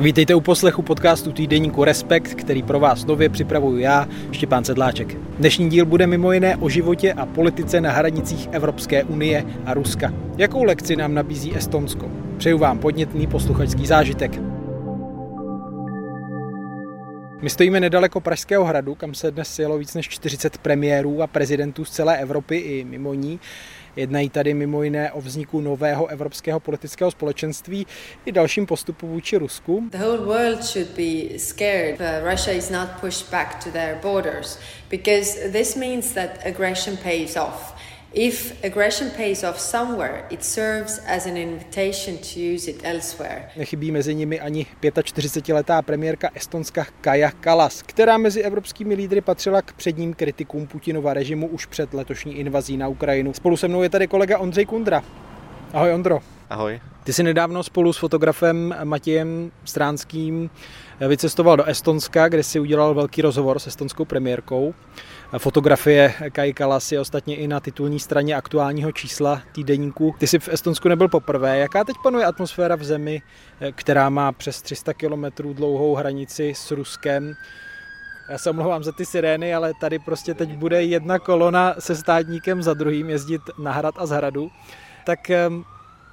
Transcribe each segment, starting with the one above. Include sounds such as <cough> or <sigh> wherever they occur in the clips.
Vítejte u poslechu podcastu týdeníku Respekt, který pro vás nově připravuju já, Štěpán Sedláček. Dnešní díl bude mimo jiné o životě a politice na hranicích Evropské unie a Ruska. Jakou lekci nám nabízí Estonsko? Přeju vám podnětný posluchačský zážitek. My stojíme nedaleko Pražského hradu, kam se dnes sjelo víc než 40 premiérů a prezidentů z celé Evropy i mimo ní. Jednají tady mimo jiné o vzniku nového evropského politického společenství i dalším postupu vůči Rusku. The whole world should be scared that Russia is not pushed back to their borders because this means that aggression pays off. If aggression pays off somewhere, it serves as an invitation to use it elsewhere. Nechybí mezi nimi ani 45-letá premiérka Estonska Kaja Kalas, která mezi evropskými lídry patřila k předním kritikům Putinova režimu už před letošní invazí na Ukrajinu. Spolu se mnou je tady kolega Ondřej Kundra. Ahoj Ondro. Ahoj. Ty jsi nedávno spolu s fotografem Matějem Stránským vycestoval do Estonska, kde si udělal velký rozhovor s estonskou premiérkou. Fotografie Kai Kalas je ostatně i na titulní straně aktuálního čísla týdeníku. Ty jsi v Estonsku nebyl poprvé. Jaká teď panuje atmosféra v zemi, která má přes 300 kilometrů dlouhou hranici s Ruskem? Já se omlouvám za ty sirény, ale tady prostě teď bude jedna kolona se státníkem za druhým jezdit na hrad a z hradu. Tak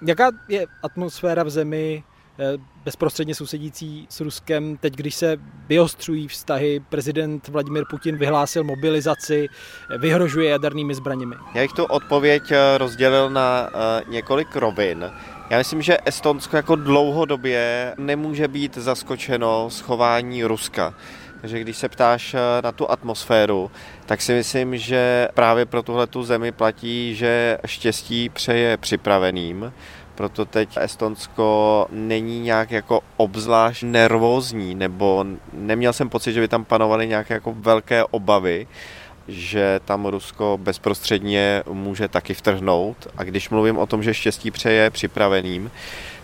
jaká je atmosféra v zemi, Eh, bezprostředně sousedící s Ruskem. Teď, když se vyostřují vztahy, prezident Vladimir Putin vyhlásil mobilizaci, eh, vyhrožuje jadernými zbraněmi. Já bych tu odpověď eh, rozdělil na několik rovin. Já myslím, že Estonsko jako dlouhodobě nemůže být zaskočeno schování Ruska. Takže když se ptáš na tu atmosféru, tak si myslím, že právě pro tuhle tu zemi platí, že štěstí přeje připraveným proto teď Estonsko není nějak jako obzvlášť nervózní, nebo neměl jsem pocit, že by tam panovaly nějaké jako velké obavy, že tam Rusko bezprostředně může taky vtrhnout. A když mluvím o tom, že štěstí přeje připraveným,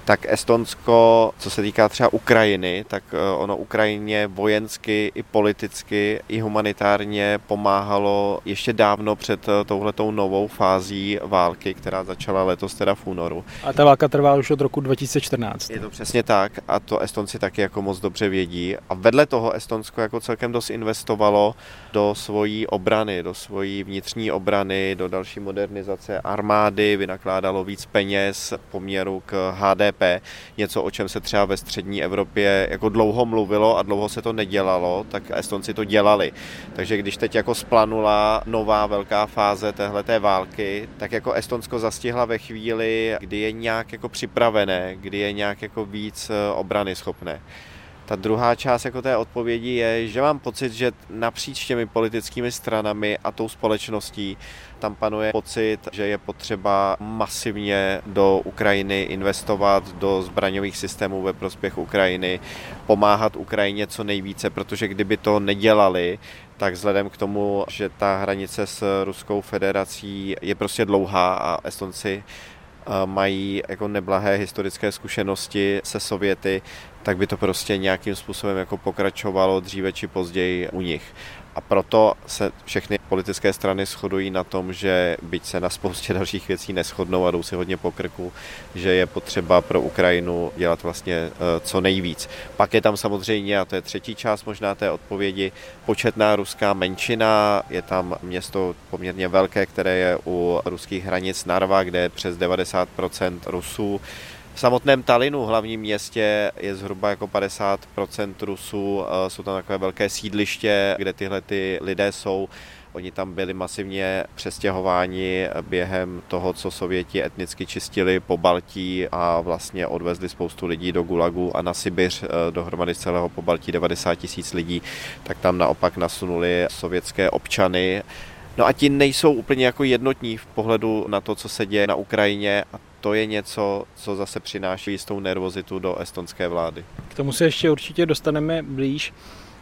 tak Estonsko, co se týká třeba Ukrajiny, tak eh, ono Ukrajině vojensky i politicky i humanitárně pomáhalo ještě dávno před eh, touhletou novou fází války, která začala letos teda v únoru. A ta válka trvá už od roku 2014. Je to přesně tak a to Estonci taky jako moc dobře vědí. A vedle toho Estonsko jako celkem dost investovalo do svojí obrany, do svojí vnitřní obrany, do další modernizace armády, vynakládalo víc peněz poměru k HDP HDP, něco, o čem se třeba ve střední Evropě jako dlouho mluvilo a dlouho se to nedělalo, tak Estonci to dělali. Takže když teď jako splanula nová velká fáze téhleté války, tak jako Estonsko zastihla ve chvíli, kdy je nějak jako připravené, kdy je nějak jako víc eh, obrany schopné. Ta druhá část jako té odpovědi je, že mám pocit, že napříč těmi politickými stranami a tou společností tam panuje pocit, že je potřeba masivně do Ukrajiny investovat, do zbraňových systémů ve prospěch Ukrajiny, pomáhat Ukrajině co nejvíce, protože kdyby to nedělali, tak vzhledem k tomu, že ta hranice s Ruskou federací je prostě dlouhá a Estonci mají jako neblahé historické zkušenosti se Sověty, tak by to prostě nějakým způsobem jako pokračovalo dříve či později u nich. A proto se všechny politické strany shodují na tom, že byť se na spoustě <laughs> dalších věcí neschodnou a jdou si hodně po krku, že je potřeba pro Ukrajinu dělat vlastně eh, co nejvíc. Pak je tam samozřejmě, a to je třetí část možná té odpovědi, početná ruská menšina. Je tam město poměrně velké, které je u ruských hranic Narva, kde je přes 90% Rusů. Samotném Talinu, hlavním městě, je zhruba jako 50% Rusů. Eh, jsou tam takové velké sídliště, kde tyhle ty lidé jsou. Oni tam byli masivně přestěhováni během toho, co Sověti etnicky čistili po Baltí a vlastně odvezli spoustu lidí do Gulagu a na Sibiř eh, dohromady z celého po Baltí 90 tisíc lidí, tak tam naopak nasunuli sovětské občany. No a ti nejsou úplně jako jednotní v pohledu na to, co se děje na Ukrajině a to je něco, co zase přináší jistou nervozitu do estonské vlády. K tomu se ještě určitě dostaneme blíž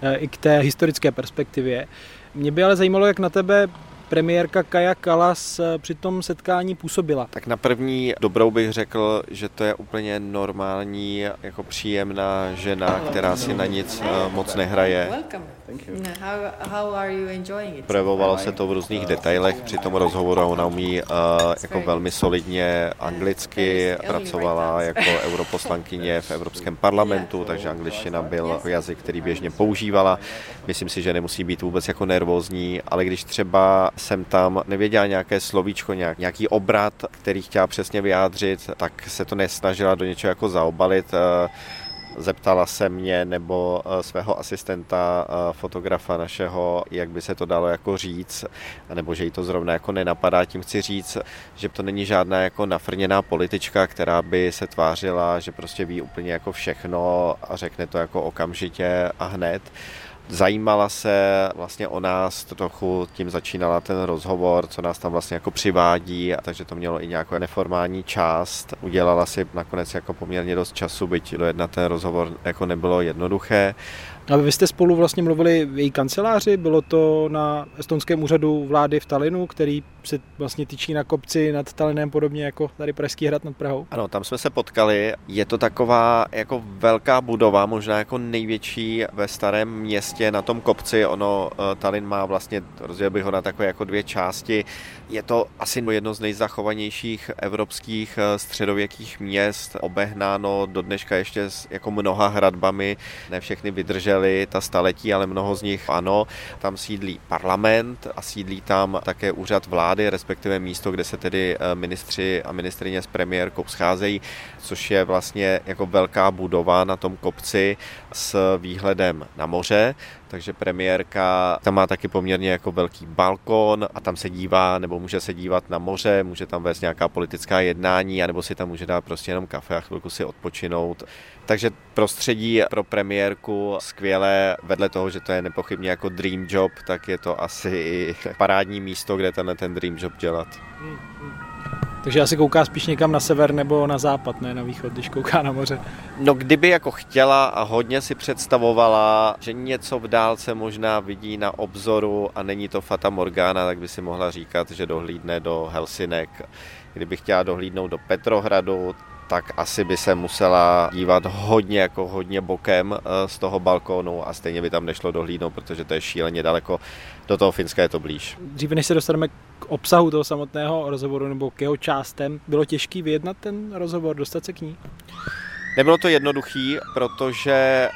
eh, i k té historické perspektivě. Mě by ale zajímalo, jak na tebe premiérka Kaja Kalas eh, při tom setkání působila? Tak na první dobrou bych řekl, že to je úplně normální, jako příjemná žena, která si na nic eh, moc nehraje. Projevovalo se to v různých detailech při tom rozhovoru ona umí uh, jako velmi solidně anglicky, pracovala jako europoslankyně v Evropském parlamentu, takže angličtina byl jazyk, který běžně používala. Myslím si, že nemusí být vůbec jako nervózní, ale když třeba jsem tam nevěděla nějaké slovíčko, nějak, nějaký obrat, který chtěla přesně vyjádřit, tak se to nesnažila do něčeho jako zaobalit. Uh, Zeptala se mě nebo eh, svého asistenta, eh, fotografa našeho, jak by se to dalo jako říct, nebo že jí to zrovna jako nenapadá. Tím chci říct, že to není žádná jako nafrněná politička, která by se tvářila, že prostě ví úplně jako všechno a řekne to jako okamžitě a hned zajímala se vlastně o nás, trochu tím začínala ten rozhovor, co nás tam vlastně jako přivádí, takže to mělo i nějakou neformální část. Udělala si nakonec jako poměrně dost času, byť dojednat ten rozhovor jako nebylo jednoduché. A vy jste spolu vlastně mluvili v její kanceláři, bylo to na estonském úřadu vlády v Talinu, který se vlastně tyčí na kopci nad Talinem, podobně jako tady Pražský hrad nad Prahou. Ano, tam jsme se potkali. Je to taková jako velká budova, možná jako největší ve starém městě na tom kopci. Ono, eh, Tallinn má vlastně, rozdělil bych ho na takové jako dvě části. Je to asi jedno z nejzachovanějších evropských eh, středověkých měst, obehnáno do dneška ještě s jako mnoha hradbami. Ne všechny vydržely ta staletí, ale mnoho z nich ano. Tam sídlí parlament a sídlí tam také úřad vlády, respektive místo, kde se tedy eh, ministři a ministrině s premiérkou scházejí, což je vlastně jako velká budova na tom kopci s výhledem na moře takže premiérka tam má taky poměrně jako velký balkon a tam se dívá nebo může se dívat na moře, může tam vést nějaká politická jednání, anebo si tam může dát prostě jenom kafe a chvilku si odpočinout. Takže prostředí pro premiérku skvělé, vedle toho, že to je nepochybně jako dream job, tak je to asi i parádní místo, kde tenhle ten dream job dělat. Hmm, hmm. Takže asi kouká spíš někam na sever nebo na západ, ne na východ, když kouká na moře. No kdyby jako chtěla a hodně si představovala, že něco v dálce možná vidí na obzoru a není to Fata Morgana, tak by si mohla říkat, že dohlídne do Helsinek. Kdyby chtěla dohlídnout do Petrohradu, tak asi by se musela dívat hodně, jako hodně bokem eh, z toho balkónu a stejně by tam nešlo dohlídnout, protože to je šíleně daleko. Do toho Finska je to blíž. Dříve než se dostaneme k obsahu toho samotného rozhovoru nebo k jeho částem, bylo těžký vyjednat ten rozhovor, dostat se k ní? Nebylo to jednoduchý, protože...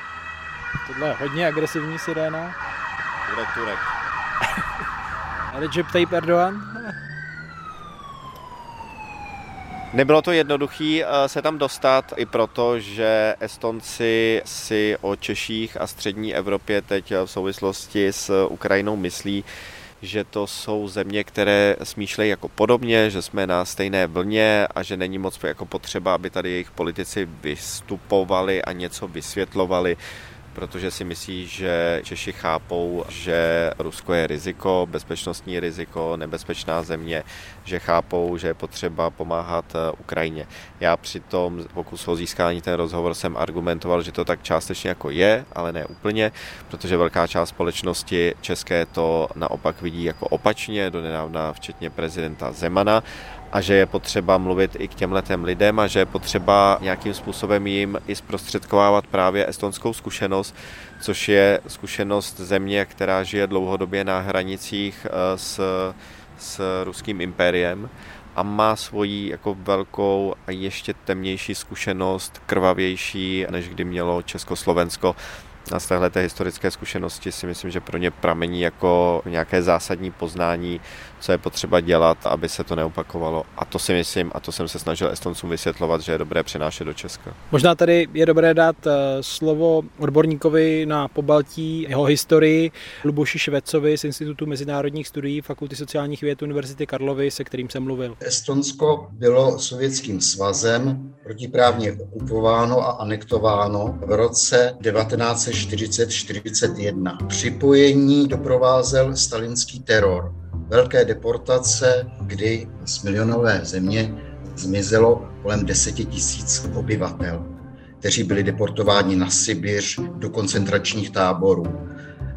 Tohle je hodně agresivní siréna. Bude Turek. Recep Tayyip Erdogan? Nebylo to jednoduché eh, se tam dostat i proto, že Estonci si o Češích a střední Evropě teď v souvislosti s Ukrajinou myslí, že to jsou země, které smýšlejí jako podobně, že jsme na stejné vlně a že není moc jako potřeba, aby tady jejich politici vystupovali a něco vysvětlovali protože si myslí, že Češi chápou, že Rusko je riziko, bezpečnostní riziko, nebezpečná země, že chápou, že je potřeba pomáhat eh, Ukrajině. Já při tom pokusu o získání ten rozhovor jsem argumentoval, že to tak částečně jako je, ale ne úplně, protože velká část společnosti české to naopak vidí jako opačně, do nedávna včetně prezidenta Zemana a že je potřeba mluvit i k těm letem lidem a že je potřeba nějakým způsobem jim i zprostředkovávat právě estonskou zkušenost, což je zkušenost země, která žije dlouhodobě na hranicích eh, s, s ruským impériem a má svoji jako velkou a ještě temnější zkušenost, krvavější, než kdy mělo Československo. A z téhle historické zkušenosti si myslím, že pro ně pramení jako nějaké zásadní poznání, co je potřeba dělat, aby se to neopakovalo. A to si myslím, a to jsem se snažil Estoncům vysvětlovat, že je dobré přenášet do Česka. Možná tady je dobré dát eh, slovo odborníkovi na pobaltí, jeho historii, Luboši Švecovi z Institutu mezinárodních studií Fakulty sociálních věd Univerzity Karlovy, se kterým jsem mluvil. Estonsko bylo sovětským svazem protiprávně okupováno a anektováno v roce 1940-41. Připojení doprovázel stalinský teror velké deportace, kdy z milionové země zmizelo kolem deseti tisíc obyvatel, kteří byli deportováni na Sibiř do koncentračních táborů.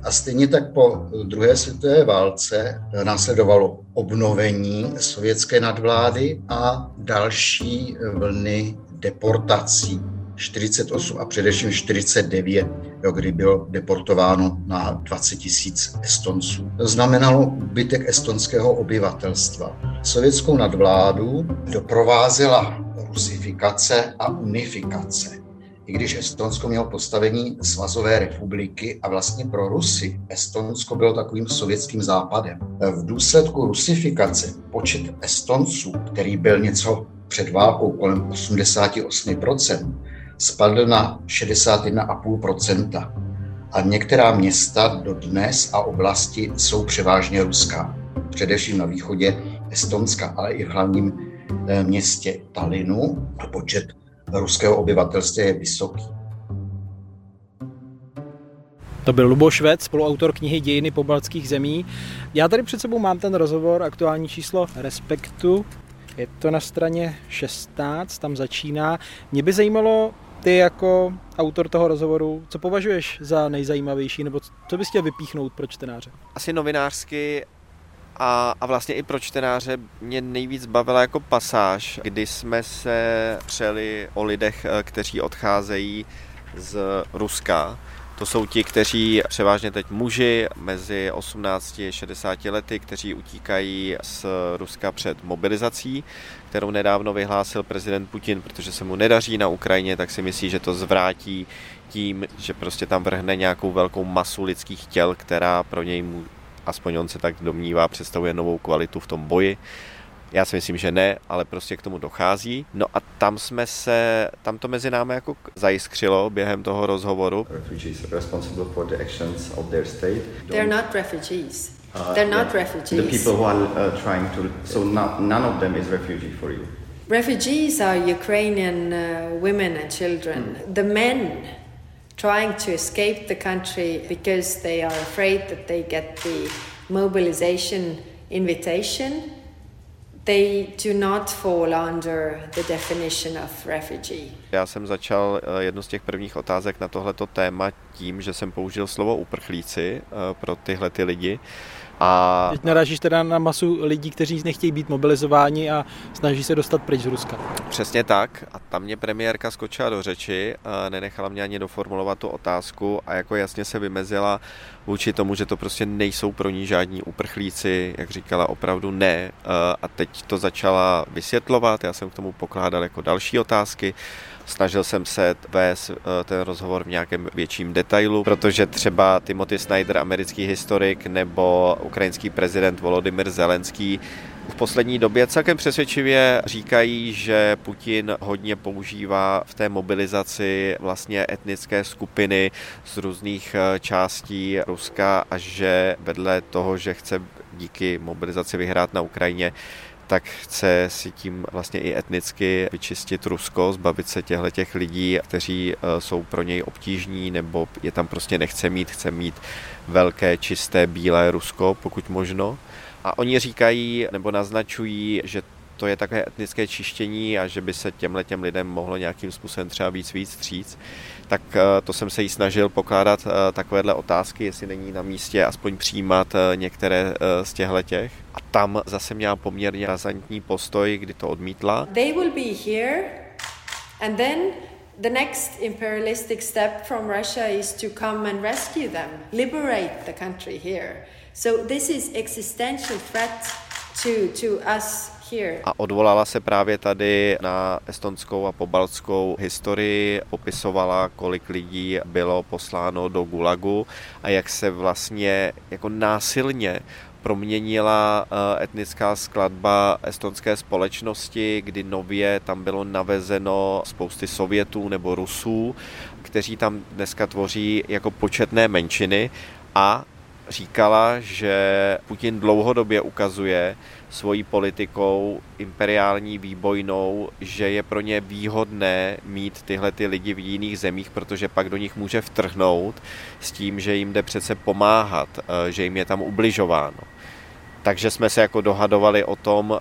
A stejně tak po druhé světové válce následovalo obnovení sovětské nadvlády a další vlny deportací. 48 a především 49, jo, kdy bylo deportováno na 20 tisíc Estonců. To znamenalo úbytek estonského obyvatelstva. Sovětskou nadvládu doprovázela rusifikace a unifikace i když Estonsko mělo postavení svazové republiky a vlastně pro Rusy Estonsko bylo takovým sovětským západem. V důsledku rusifikace počet Estonců, který byl něco před válkou kolem 88%, spadl na 61,5%. A některá města do dnes a oblasti jsou převážně ruská. Především na východě Estonska, ale i v hlavním eh, městě Talinu počet ruského obyvatelstva je vysoký. To byl Luboš Švec, spoluautor knihy Dějiny pobaltských zemí. Já tady před sebou mám ten rozhovor, aktuální číslo Respektu. Je to na straně 16, tam začíná. Mě by zajímalo, ty jako autor toho rozhovoru, co považuješ za nejzajímavější, nebo co bys chtěl vypíchnout pro čtenáře? Asi novinářsky a, a vlastně i pro čtenáře mě nejvíc bavila jako pasáž, kdy jsme se přeli o lidech, eh, kteří odcházejí z Ruska. To jsou ti, kteří převážně teď muži mezi 18 a 60 lety, kteří utíkají z Ruska před mobilizací, kterou nedávno vyhlásil prezident Putin, protože se mu nedaří na Ukrajině, tak si myslí, že to zvrátí tím, že prostě tam vrhne nějakou velkou masu lidských těl, která pro něj aspoň on se tak domnívá, představuje novou kvalitu v tom boji. Já si myslím, že ne, ale prostě k tomu dochází. No a tam jsme se, tam to mezi námi jako zajiskřilo během toho rozhovoru. Refugees responsible for the actions of their state. They're not refugees. Uh, They're not yeah. refugees. The people who are uh, trying to, so no, none of them is refugee for you. Refugees are Ukrainian uh, women and children. Mm. The men trying to escape the country because they are afraid that they get the mobilization invitation, they do not fall under the definition of refugee. Já jsem začal eh, jednu z těch prvních otázek na tohleto téma tím, že jsem použil slovo uprchlíci eh, pro tyhle ty lidi. A... Teď narážíš teda na masu lidí, kteří nechtějí být mobilizováni a snaží se dostat pryč z Ruska. Přesně tak. A tam mě premiérka skočila do řeči, nenechala mě ani doformulovat tu otázku a jako jasně se vymezila vůči tomu, že to prostě nejsou pro ní žádní uprchlíci, jak říkala, opravdu ne. A teď to začala vysvětlovat, já jsem k tomu pokládal jako další otázky Snažil jsem se vést eh, ten rozhovor v nějakém větším detailu, protože třeba Timothy Snyder, americký historik, nebo ukrajinský prezident Volodymyr Zelenský v poslední době celkem přesvědčivě říkají, že Putin hodně používá v té mobilizaci vlastně etnické skupiny z různých eh, částí Ruska a že vedle toho, že chce díky mobilizaci vyhrát na Ukrajině, tak chce si tím vlastně i etnicky vyčistit Rusko, zbavit se těchto těch lidí, kteří eh, jsou pro něj obtížní nebo je tam prostě nechce mít, chce mít velké, čisté, bílé Rusko, pokud možno. A oni říkají nebo naznačují, že to je takové etnické čištění a že by se těmhle těm lidem mohlo nějakým způsobem třeba víc víc stříc, tak eh, to jsem se jí snažil pokládat eh, takovéhle otázky, jestli není na místě aspoň přijímat eh, některé z těchto těch. A tam zase měla poměrně razantní postoj, kdy to odmítla. They will be here and then the next imperialistic step from Russia is to come and rescue them, liberate the country here. So this is existential threat to, to us a odvolala se právě tady na estonskou a pobaltskou historii, popisovala, kolik lidí bylo posláno do Gulagu a jak se vlastně jako násilně proměnila eh, etnická skladba estonské společnosti, kdy nově tam bylo navezeno spousty Sovětů nebo Rusů, kteří tam dneska tvoří jako početné menšiny a říkala, že Putin dlouhodobě ukazuje svojí politikou imperiální výbojnou, že je pro ně výhodné mít tyhle ty lidi v jiných zemích, protože pak do nich může vtrhnout s tím, že jim jde přece pomáhat, eh, že jim je tam ubližováno. Takže jsme se jako dohadovali o tom,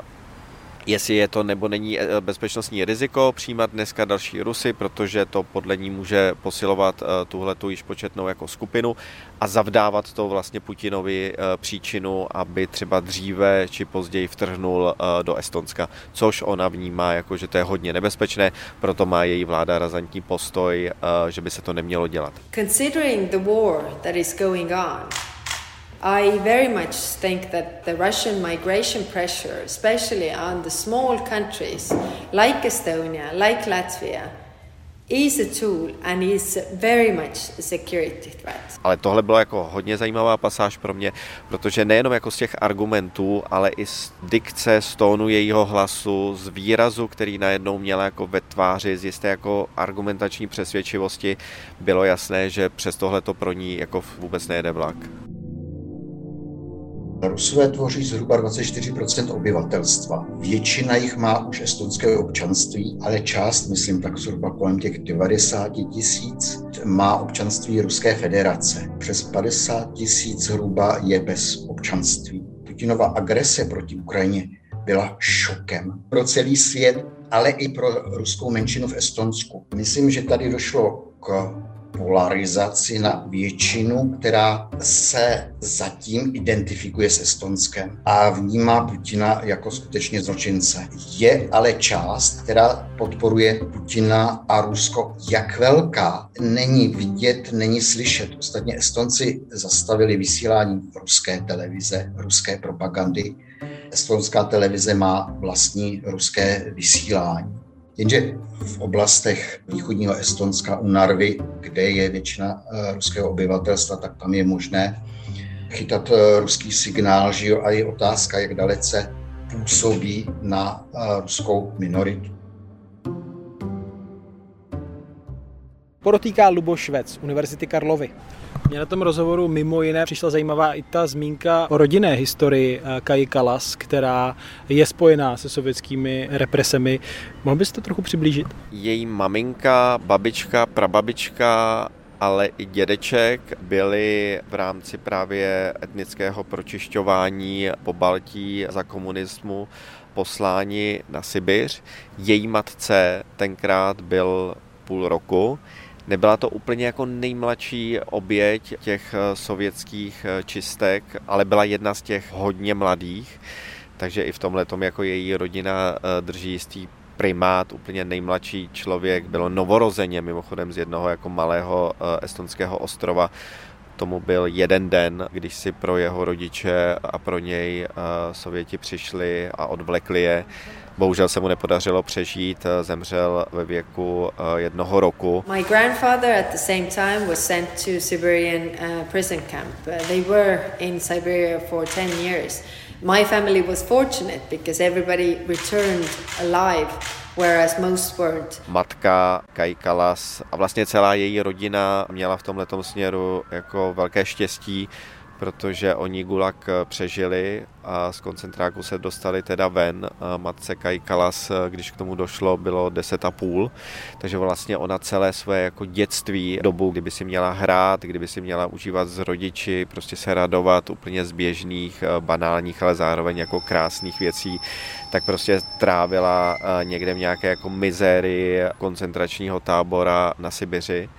jestli je to nebo není eh, bezpečnostní riziko přijímat dneska další Rusy, protože to podle ní může posilovat eh, tuhle tu již početnou jako skupinu a zavdávat to vlastně Putinovi eh, příčinu, aby třeba dříve či později vtrhnul do Estonska, což ona vnímá jako, že to je hodně nebezpečné, proto má její vláda razantní postoj, že by se to nemělo dělat. Considering the war that is going on, I very much think that the Russian migration pressure, especially on the small countries like Estonia, like Latvia, is a tool and is very much a security threat. Ale tohle bylo jako hodně zajímavá pasáž pro mě, protože nejenom jako z těch argumentů, ale i z dikce, z tónu jejího hlasu, z výrazu, který najednou měla jako ve tváři, z jisté jako argumentační přesvědčivosti, bylo jasné, že přes tohle to pro ní jako vůbec nejede vlak. Rusové tvoří zhruba 24 obyvatelstva. Většina jich má už estonské občanství, ale část, myslím tak zhruba kolem těch 90 tisíc, má občanství Ruské federace. Přes 50 tisíc zhruba je bez občanství. Putinova agrese proti Ukrajině byla šokem pro celý svět, ale i pro ruskou menšinu v Estonsku. Myslím, že tady došlo k polarizaci na většinu, která se zatím identifikuje s Estonskem a vnímá Putina jako skutečně zločince. Je ale část, která podporuje Putina a Rusko. Jak velká, není vidět, není slyšet. Ostatně Estonci zastavili vysílání ruské televize, ruské propagandy. Estonská televize má vlastní ruské vysílání. Jenže v oblastech východního Estonska u Narvy, kde je většina eh, ruského obyvatelstva, tak tam je možné chytat eh, ruský signál, že jo, a je otázka, jak dalece působí na eh, ruskou minoritu. Podotýká Luboš Švec, Univerzity Karlovy. Mně na tom rozhovoru mimo jiné přišla zajímavá i ta zmínka o rodinné historii eh, Kai Kalas, která je spojená se sovětskými represemi. Mohl bys to trochu přiblížit? Její maminka, babička, prababička ale i dědeček byli v rámci právě etnického pročišťování po Baltí za komunismu posláni na Sibiř. Její matce tenkrát byl půl roku Nebyla to úplně jako nejmladší oběť těch eh, sovětských eh, čistek, ale byla jedna z těch hodně mladých, takže i v tomhle tom jako její rodina eh, drží jistý primát, úplně nejmladší člověk, bylo novorozeně mimochodem z jednoho jako malého estonského ostrova, tomu byl jeden den, když si pro jeho rodiče a pro něj Sověti přišli a odvlekli je Bohužel se mu nepodařilo přežít, eh, zemřel ve věku eh, jednoho roku. My grandfather at the same time was sent to Siberian uh, prison camp. They were in Siberia for 10 years. My family was fortunate because everybody returned alive whereas most weren't. Matka Kai Kalas a vlastně celá její rodina měla v tomto směru jako velké štěstí, protože oni Gulag eh, přežili a z koncentráku se dostali teda ven. Matce Kai Kalas, eh, když k tomu došlo, bylo deset a půl, takže vlastně ona celé své jako dětství, dobu, kdyby si měla hrát, kdyby si měla užívat s rodiči, prostě se radovat úplně z běžných, eh, banálních, ale zároveň jako krásných věcí, tak prostě trávila někde v nějaké jako mizérii koncentračního tábora na Sibiři.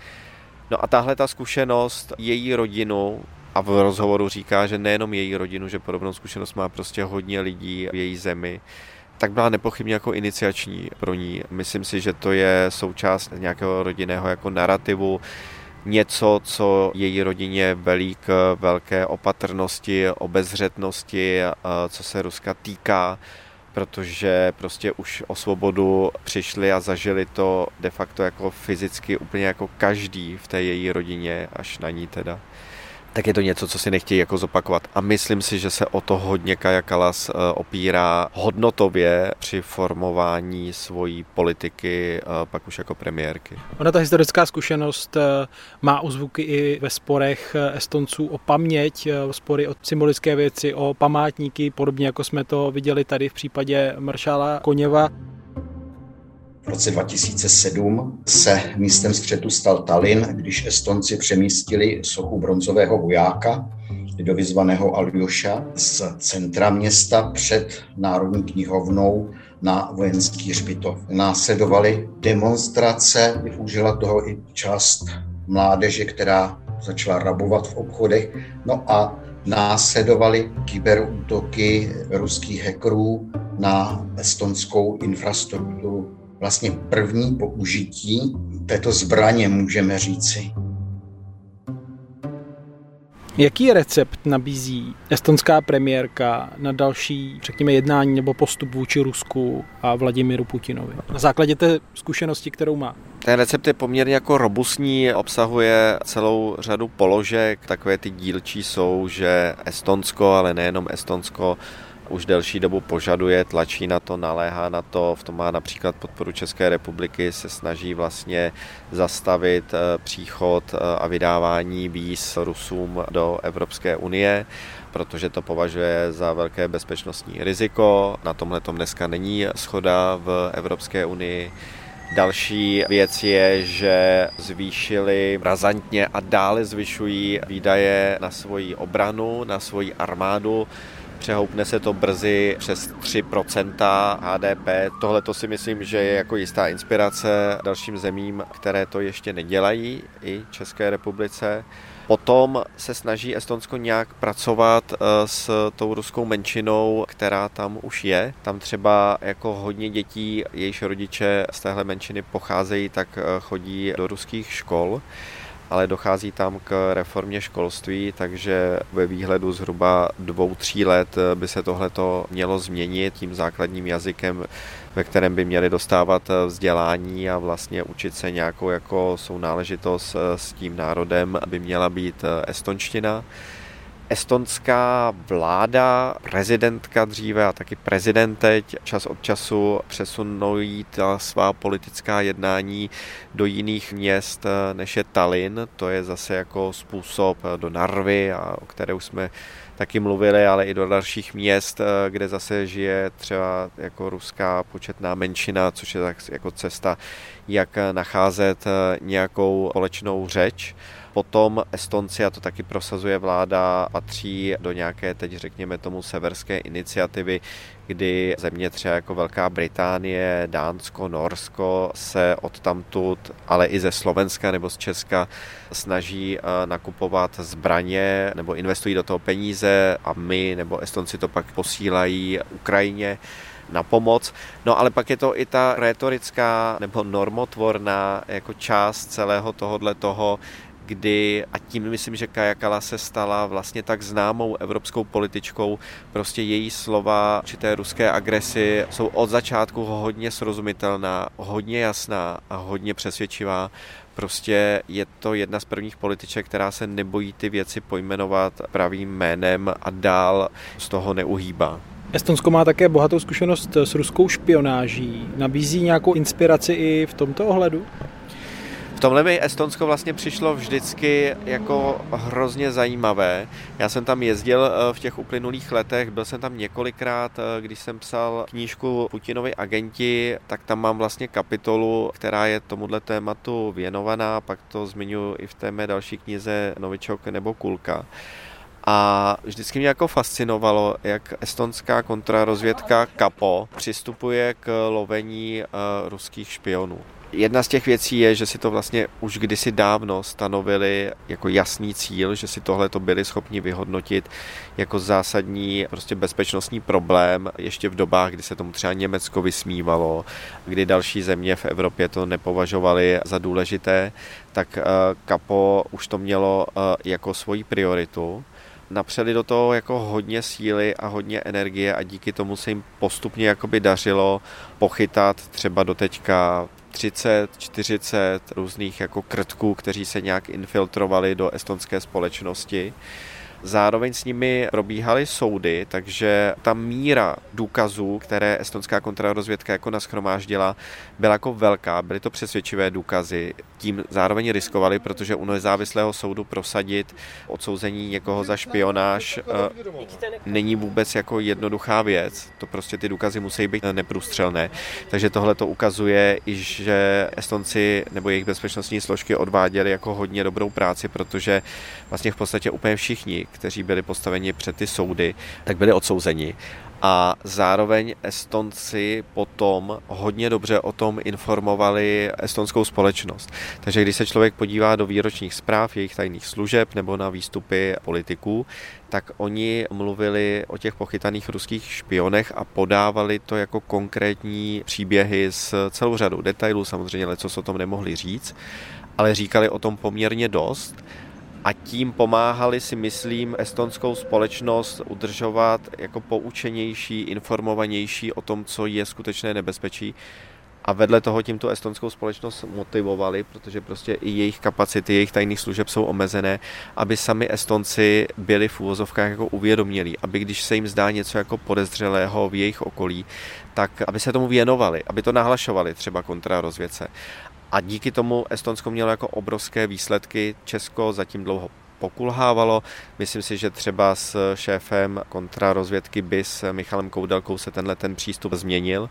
No a tahle ta zkušenost její rodinu a v rozhovoru říká, že nejenom její rodinu, že podobnou zkušenost má prostě hodně lidí v její zemi, tak byla nepochybně jako iniciační pro ní. Myslím si, že to je součást nějakého rodinného jako narrativu, něco, co její rodině velí k velké opatrnosti, obezřetnosti, co se Ruska týká, protože prostě už o svobodu přišli a zažili to de facto jako fyzicky úplně jako každý v té její rodině, až na ní teda tak je to něco, co si nechtějí jako zopakovat. A myslím si, že se o to hodně Kaja Kalas eh, opírá hodnotově při formování svojí politiky, eh, pak už jako premiérky. Ona ta historická zkušenost eh, má uzvuky i ve sporech Estonců o paměť, spory o symbolické věci, o památníky, podobně jako jsme to viděli tady v případě maršála Koněva. V roce 2007 se místem střetu stal Tallinn, když Estonci přemístili sochu bronzového vojáka do vyzvaného Aljoša z centra města před Národní knihovnou na vojenský hřbitov. Následovaly demonstrace, využila toho i část mládeže, která začala rabovat v obchodech. No a následovaly kyberútoky ruských hackerů na estonskou infrastrukturu. Vlastně první použití této zbraně můžeme říci. Jaký recept nabízí estonská premiérka na další, řekněme, jednání nebo postup vůči Rusku a Vladimiru Putinovi? Na základě té zkušenosti, kterou má. Ten recept je poměrně jako robustní, obsahuje celou řadu položek. Takové ty dílčí jsou, že Estonsko, ale nejenom Estonsko, už delší dobu požaduje, tlačí na to, naléhá na to, v tom má například podporu České republiky, se snaží vlastně zastavit eh, příchod eh, a vydávání víz Rusům do Evropské unie protože to považuje za velké bezpečnostní riziko. Na tomhle tom dneska není schoda v Evropské unii. Další věc je, že zvýšili razantně a dále zvyšují výdaje na svoji obranu, na svoji armádu. Přehoupne se to brzy přes 3% HDP. Tohle to si myslím, že je jako jistá inspirace dalším zemím, které to ještě nedělají, i České republice. Potom se snaží Estonsko nějak pracovat eh, s tou ruskou menšinou, která tam už je. Tam třeba jako hodně dětí, jejichž rodiče z téhle menšiny pocházejí, tak eh, chodí do ruských škol ale dochází tam k reformě školství, takže ve výhledu zhruba dvou, tří let by se tohleto mělo změnit tím základním jazykem, ve kterém by měli dostávat vzdělání a vlastně učit se nějakou jako sounáležitost s tím národem, by měla být estonština estonská vláda, prezidentka dříve a taky prezident teď čas od času přesunují ta svá politická jednání do jiných měst, než je Tallinn. To je zase jako způsob do Narvy, a o které už jsme taky mluvili, ale i do dalších měst, kde zase žije třeba jako ruská početná menšina, což je tak jako cesta, jak nacházet nějakou společnou řeč. Potom Estonci, a to taky prosazuje vláda, patří do nějaké, teď řekněme tomu, severské iniciativy, kdy země třeba jako Velká Británie, Dánsko, Norsko se odtamtud, ale i ze Slovenska nebo z Česka snaží eh, nakupovat zbraně nebo investují do toho peníze a my nebo Estonci to pak posílají Ukrajině na pomoc. No ale pak je to i ta retorická nebo normotvorná jako část celého tohohle toho, kdy, a tím myslím, že Kaja Kala se stala vlastně tak známou evropskou političkou, prostě její slova či té ruské agresi jsou od začátku hodně srozumitelná, hodně jasná a hodně přesvědčivá. Prostě je to jedna z prvních političek, která se nebojí ty věci pojmenovat pravým jménem a dál z toho neuhýbá. Estonsko má také bohatou zkušenost s ruskou špionáží. Nabízí nějakou inspiraci i v tomto ohledu? V tomhle mi Estonsko vlastně přišlo vždycky jako hrozně zajímavé. Já jsem tam jezdil eh, v těch uplynulých letech, byl jsem tam několikrát, eh, když jsem psal knížku Putinovi agenti, tak tam mám vlastně kapitolu, která je tomuhle tématu věnovaná, pak to zmiňuji i v té mé další knize Novičok nebo Kulka. A vždycky mě jako fascinovalo, jak estonská kontrarozvědka KAPO přistupuje k lovení uh, ruských špionů. Jedna z těch věcí je, že si to vlastně už kdysi dávno stanovili jako jasný cíl, že si tohle to byli schopni vyhodnotit jako zásadní prostě bezpečnostní problém ještě v dobách, kdy se tomu třeba Německo vysmívalo, kdy další země v Evropě to nepovažovali za důležité, tak Kapo eh, už to mělo eh, jako svoji prioritu. Napřeli do toho jako hodně síly a hodně energie a díky tomu se jim postupně jakoby dařilo pochytat třeba do teďka 30, 40 různých jako krtků, kteří se nějak infiltrovali do estonské společnosti. Zároveň s nimi probíhaly soudy, takže ta míra důkazů, které estonská kontrarozvědka jako naschromáždila, byla jako velká. Byly to přesvědčivé důkazy. Tím zároveň riskovali, protože u nezávislého soudu prosadit odsouzení někoho za špionáž eh, není vůbec jako jednoduchá věc. To prostě ty důkazy musí být neprůstřelné. Takže tohle to ukazuje že Estonci nebo jejich bezpečnostní složky odváděli jako hodně dobrou práci, protože vlastně v podstatě úplně všichni, kteří byli postaveni před ty soudy, tak byli odsouzeni a zároveň Estonci potom hodně dobře o tom informovali estonskou společnost. Takže když se člověk podívá do výročních zpráv jejich tajných služeb nebo na výstupy politiků, tak oni mluvili o těch pochytaných ruských špionech a podávali to jako konkrétní příběhy s celou řadou detailů, samozřejmě co o tom nemohli říct, ale říkali o tom poměrně dost a tím pomáhali si myslím estonskou společnost udržovat jako poučenější, informovanější o tom, co je skutečné nebezpečí a vedle toho tím tu estonskou společnost motivovali, protože prostě i jejich kapacity, jejich tajných služeb jsou omezené, aby sami Estonci byli v úvozovkách jako uvědomělí, aby když se jim zdá něco jako podezřelého v jejich okolí, tak aby se tomu věnovali, aby to nahlašovali třeba kontrarozvědce. A díky tomu Estonsko mělo jako obrovské výsledky. Česko zatím dlouho pokulhávalo. Myslím si, že třeba s šéfem kontrarozvědky BIS Michalem Koudelkou se tenhle ten přístup změnil,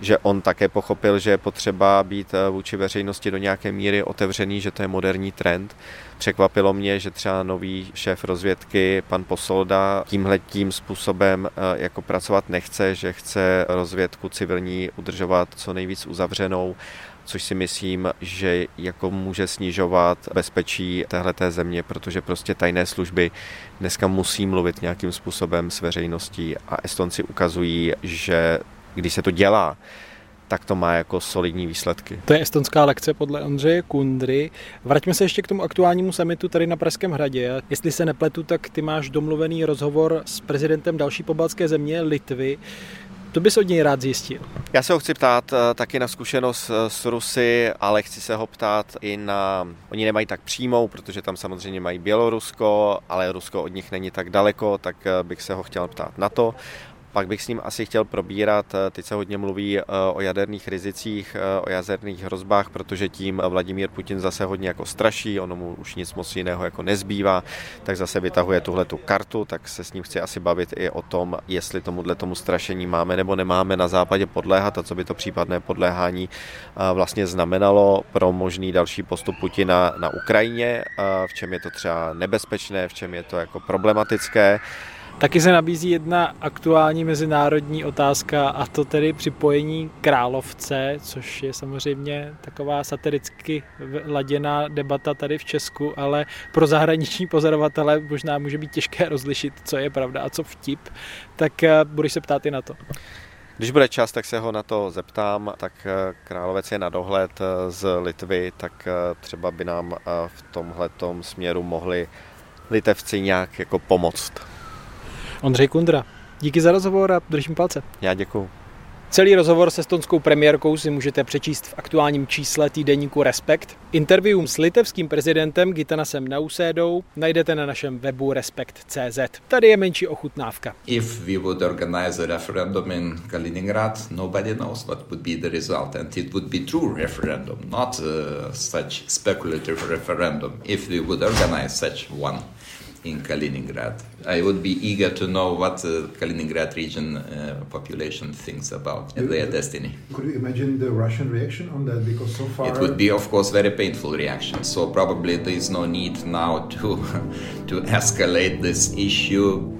že on také pochopil, že je potřeba být vůči veřejnosti do nějaké míry otevřený, že to je moderní trend. Překvapilo mě, že třeba nový šéf rozvědky, pan Posolda, tímhle tím způsobem eh, jako pracovat nechce, že chce rozvědku civilní udržovat co nejvíc uzavřenou což si myslím, že jako může snižovat bezpečí téhleté země, protože prostě tajné služby dneska musí mluvit nějakým způsobem s veřejností a Estonci ukazují, že když se to dělá, tak to má jako solidní výsledky. To je estonská lekce podle Ondřeje Kundry. Vraťme se ještě k tomu aktuálnímu samitu tady na Pražském hradě. Jestli se nepletu, tak ty máš domluvený rozhovor s prezidentem další pobaltské země Litvy. To bys od něj rád zjistil. Já se ho chci ptát eh, taky na zkušenost eh, s Rusy, ale chci se ho ptát i na... Oni nemají tak přímou, protože tam samozřejmě mají Bělorusko, ale Rusko od nich není tak daleko, tak eh, bych se ho chtěl ptát na to. Pak bych s ním asi chtěl probírat, eh, teď se hodně mluví eh, o jaderných rizicích, eh, o jaderných hrozbách, protože tím Vladimír Putin zase hodně jako straší, ono mu už nic moc jiného jako nezbývá, tak zase vytahuje tuhle tu kartu, tak se s ním chci asi bavit i o tom, jestli tomuhle tomu strašení máme nebo nemáme na západě podléhat a co by to případné podléhání vlastně znamenalo pro možný další postup Putina na Ukrajině, v čem je to třeba nebezpečné, v čem je to jako problematické. Taky se nabízí jedna aktuální mezinárodní otázka a to tedy připojení královce, což je samozřejmě taková satiricky laděná debata tady v Česku, ale pro zahraniční pozorovatele možná může být těžké <laughs> rozlišit, co je pravda a co vtip. Tak eh, budeš se ptát i na to. Když bude čas, tak se ho na to zeptám. Tak eh, královec je na dohled eh, z Litvy, tak třeba by nám v tomhle směru mohli litevci nějak jako pomoct. Ondřej Kundra, díky za rozhovor a držím palce. Já děkuju. Celý rozhovor se estonskou premiérkou si můžete přečíst v aktuálním čísle týdeníku Respekt. Interview s litevským prezidentem Gitanasem Nausédou najdete na našem webu respekt.cz. Tady je menší ochutnávka. If we would organize a referendum in Kaliningrad, nobody knows what would be the result and it would be true referendum, not uh, such speculative referendum if we would organize such one in Kaliningrad. I would be eager to know what the Kaliningrad region uh, population thinks about you, their destiny. Could you imagine the Russian reaction on that? Because so far it would be, of course, very painful reaction. So probably there is no need now <laughs> to to escalate this issue.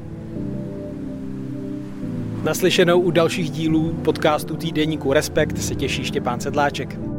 Naslyšenou u dalších dílů podcastu týdeníku Respekt se těší Štěpán Sedláček.